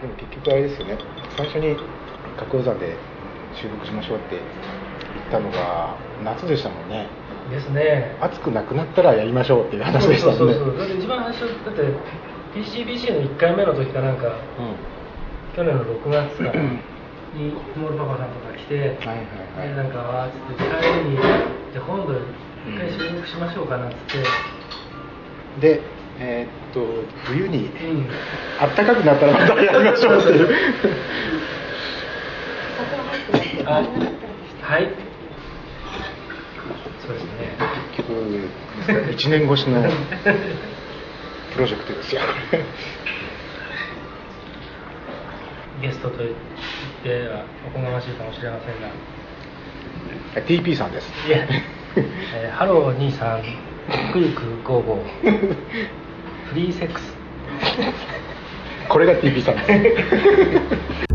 でも結局あれですよね。最初に角王山で収録しましょうって言ったのが夏でしたもんね。ですね。暑くなくなったらやりましょうっていう話でしたもんね。そうそうそうだって一番最初だって PCBC の1回目の時かなんかうん。去年の6月かに モールパパさんとか来て、はいはいはい。でなんかわーっつって帰りにじゃあ今度一回収録しましょうかなっつって、でえーっと冬にうん。暖かくなったらまたやりましょうっていう。あはい。そうですね。結局1年越しのプロジェクトですよゲストと言ってはおこがましいかもしれませんが。TP さんです。いや、えーハロー兄さんゆくゆく55フリーセックス。これが TP さんです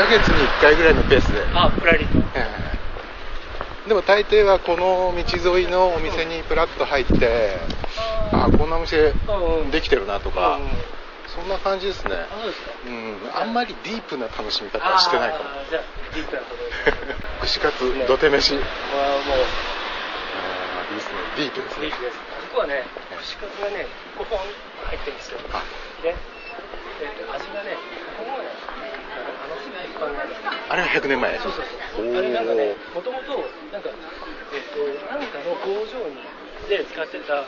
ヶ月に1回ぐらいのペースで、あプラリと。ええ。でも大抵はこの道沿いのお店にプラッと入ってあこんなお店できてるなとか、そんな感じですね。あそうですか。うん。あんまりディープな楽しみ方はしてないかも。あーじゃあディープなことで。串カツ土手飯、これはもう。あーいいですね。ディープですね。ディープです。あそこはね串カツがね5本入ってるんですよ。あ。ねあれは100年前。そうそうそうあれなんかねもともとなんかえっとなんかの工場にで使ってた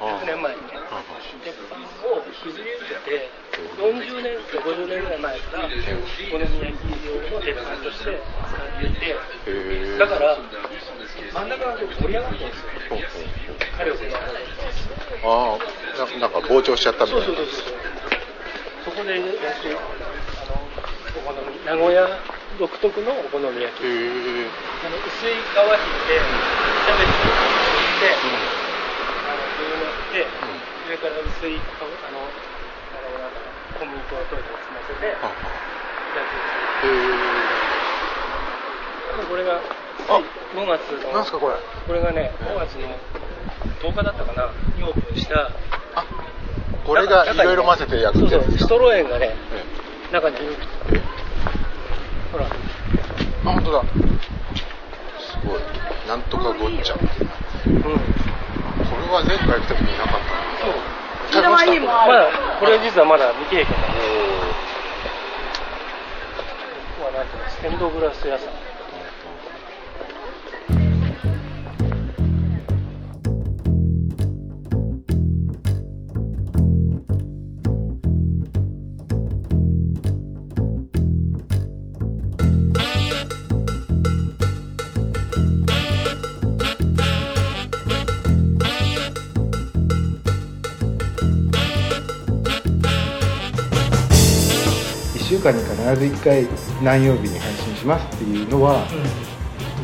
100年前にねあ鉄板を削り受けて40年か50年ぐらい前からお好み焼き用の鉄板として使っていてだから真ん中がこう盛り上がってるんですよ。火力が。ああななんか膨張しちゃったみたそいうな。そうそうそうそこでやってあのお好み名古屋独特のお好み焼き。あの薄い皮引いてキャベツにしてあの具になって上から薄い皮あのあのなんか小麦粉を溶いて詰ませてやあつへこれがあ5月のえなんすかこれ。これがね5月の10日だったかなにオープンしたあこれがいろいろ混ぜて焼くって。やつそうそうストロー円がねえ中にほら。あ本当だ。すごい。なんとかごっちゃ。うん。これは前回来た時になかった。そう。食べました。まだこれ実はまだ未経験なんで。ここはなんていうのステンドグラス屋さん週間に必ず1回何曜日に配信しますっていうのは、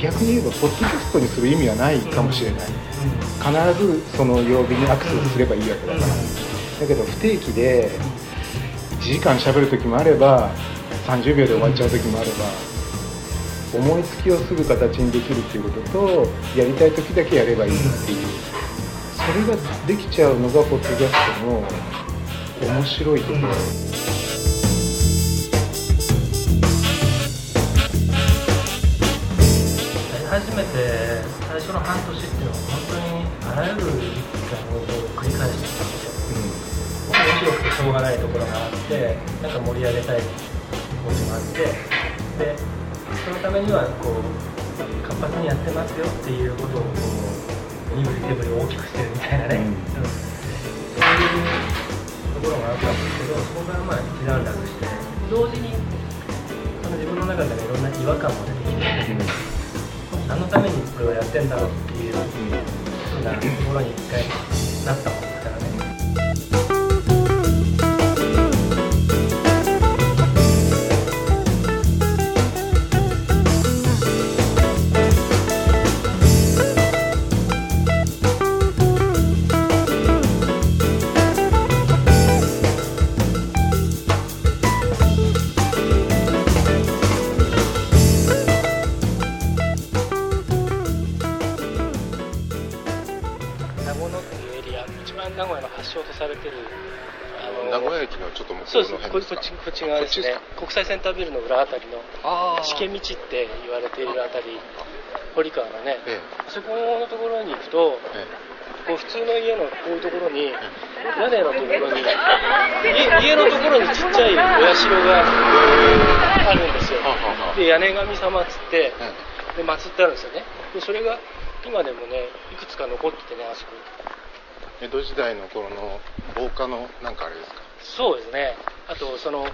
逆に言えばポッドキャストにする意味はないかもしれない、必ずその曜日にアクセスすればいいわけだから、だけど不定期で1時間しゃべる時もあれば30秒で終わっちゃう時もあれば思いつきをすぐ形にできるっていうこととやりたい時だけやればいいっていう。それができちゃうのがポッドキャストの面白いところ。めて最初の半年っていうのは本当にあらゆる実験を繰り返してたんですよ、うん、面白くてしょうがないところがあってなんか盛り上げたい気持ちもあってでそのためにはこう活発にやってますよっていうことをこう身振り手振り大きくしてるみたいなね、うん、うん、そういうころがあったんですけどそこからまあ一段落して同時にその自分の中でいろんな違和感も出てきて、うん、何のためにこれをやってんだろうっていうふうなところに一回なったもんこっち側ですね。国際センタービルの裏あたりのしけ道って言われているあたり堀川のね、ええ、そこのところに行くと、ええ、こう普通の家のこういうところに、屋根のところに 家のところにちっちゃいお社があるんですよ。で屋根神様っつってで祀ってあるんですよね。でそれが今でもねいくつか残っててねあそこ。江戸時代の頃の防火のなんかあれですか？そうですね。あとその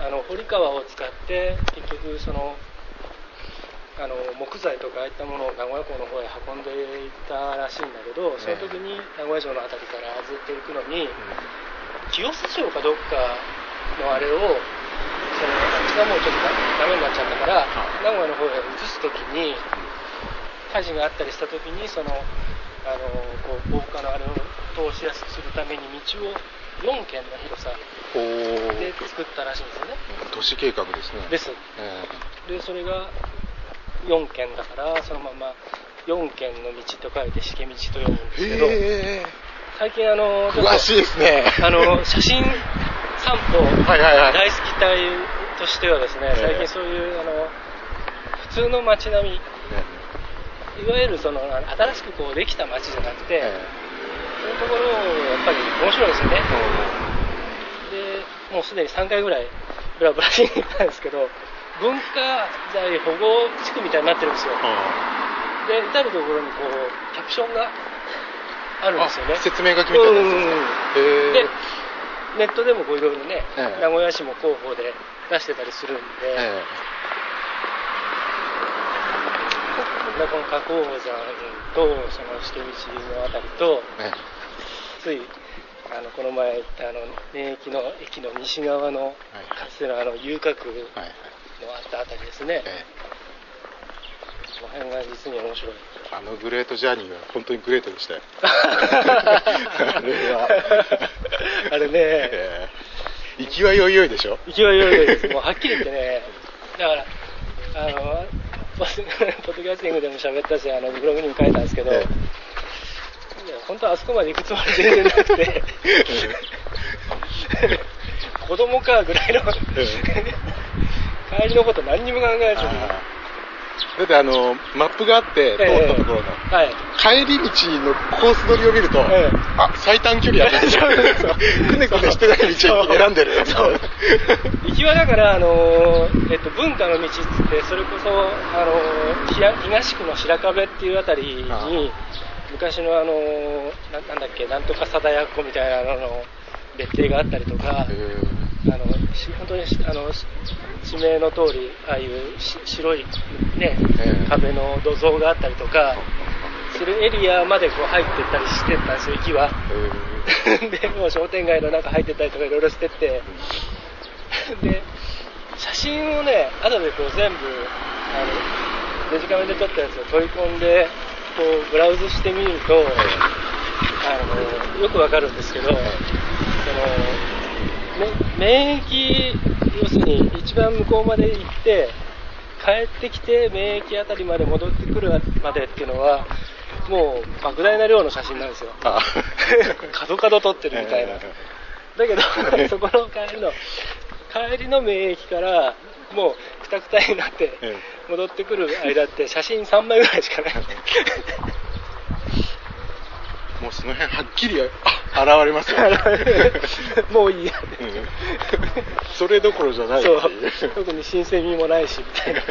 あの堀川を使って結局そのあの木材とかああいったものを名古屋港の方へ運んでいったらしいんだけど、その時に名古屋城の辺りからずっと行くのに、清瀬城かどっかのあれをそのあっちがもうちょっとダメになっちゃったから名古屋の方へ移す時に火事があったりした時にそのあのこう防火のあれを通しやすくするために道を4軒の広さで作ったらしいんですよね。都市計画ですね。です、えー、でそれが4軒だからそのまま4軒の道と書いてしけ道と読むんですけど最近あの詳しいですね。あの写真散歩大好き隊としてはですね最近そういうあの普通の街並み、いわゆるその新しくこうできた街じゃなくて、そういうところやっぱり面白いですよね、でもうすでに3回ぐらいブラブラしに行ったんですけど文化財保護地区みたいになってるんですよ、で至る所にこうキャプションがあるんですよね。説明書きみたいなやつでネットでもこういろいろね、えー、名古屋市も広報で出してたりするんで、えー、この花崗山とそのしけ道のあたりと、えー、ついあのこの前あの免疫の駅の西側の、かつてのあの遊郭のあったあたりですね、えー、その辺が実に面白い。あのグレートジャーニーは本当にグレートでしたよ。あれは。あれね、えー、行きはよいよいでしょ？行きはよいよいです。もうはっきり言ってね。だからあのポッドキャスティングでも喋ったしあのブログにも書いたんですけど、え本当はあそこまで行くつもり全然なくて。子供かぐらいの。帰りのこと何にも考えずに。だってあのマップがあって通ったところの、えはい、帰り道のコース取りを見ると、えあ最短距離やってるくねくねしてない道を選んでる。行きはだからあの、えっと、文化の道っつってそれこそあの東区の白壁っていうあたりに昔のあのななんだっけなんとか貞奴みたいなのの別邸があったりとかあの本当にあの地名の通りああいう白い、ね、壁の土蔵があったりとかするエリアまでこう入ってったりしてたん ですよ行きはでもう商店街の中入ってったりとかいろいろしてって。で写真をね後でこう全部あのデジカメで撮ったやつを取り込んでブラウズしてみると、あのよくわかるんですけど、その免疫要するに一番向こうまで行って帰ってきて免疫あたりまで戻ってくるまでっていうのはもう莫大な量の写真なんですよ。角角撮ってるみたいな、だけどそこの帰りの帰りの免疫からもうくたくたになって戻ってくる間って写真3枚ぐらいしかない。もうその辺はっきり現れますよね。もういいや、それどころじゃないそう。特に新鮮味もないしみたいな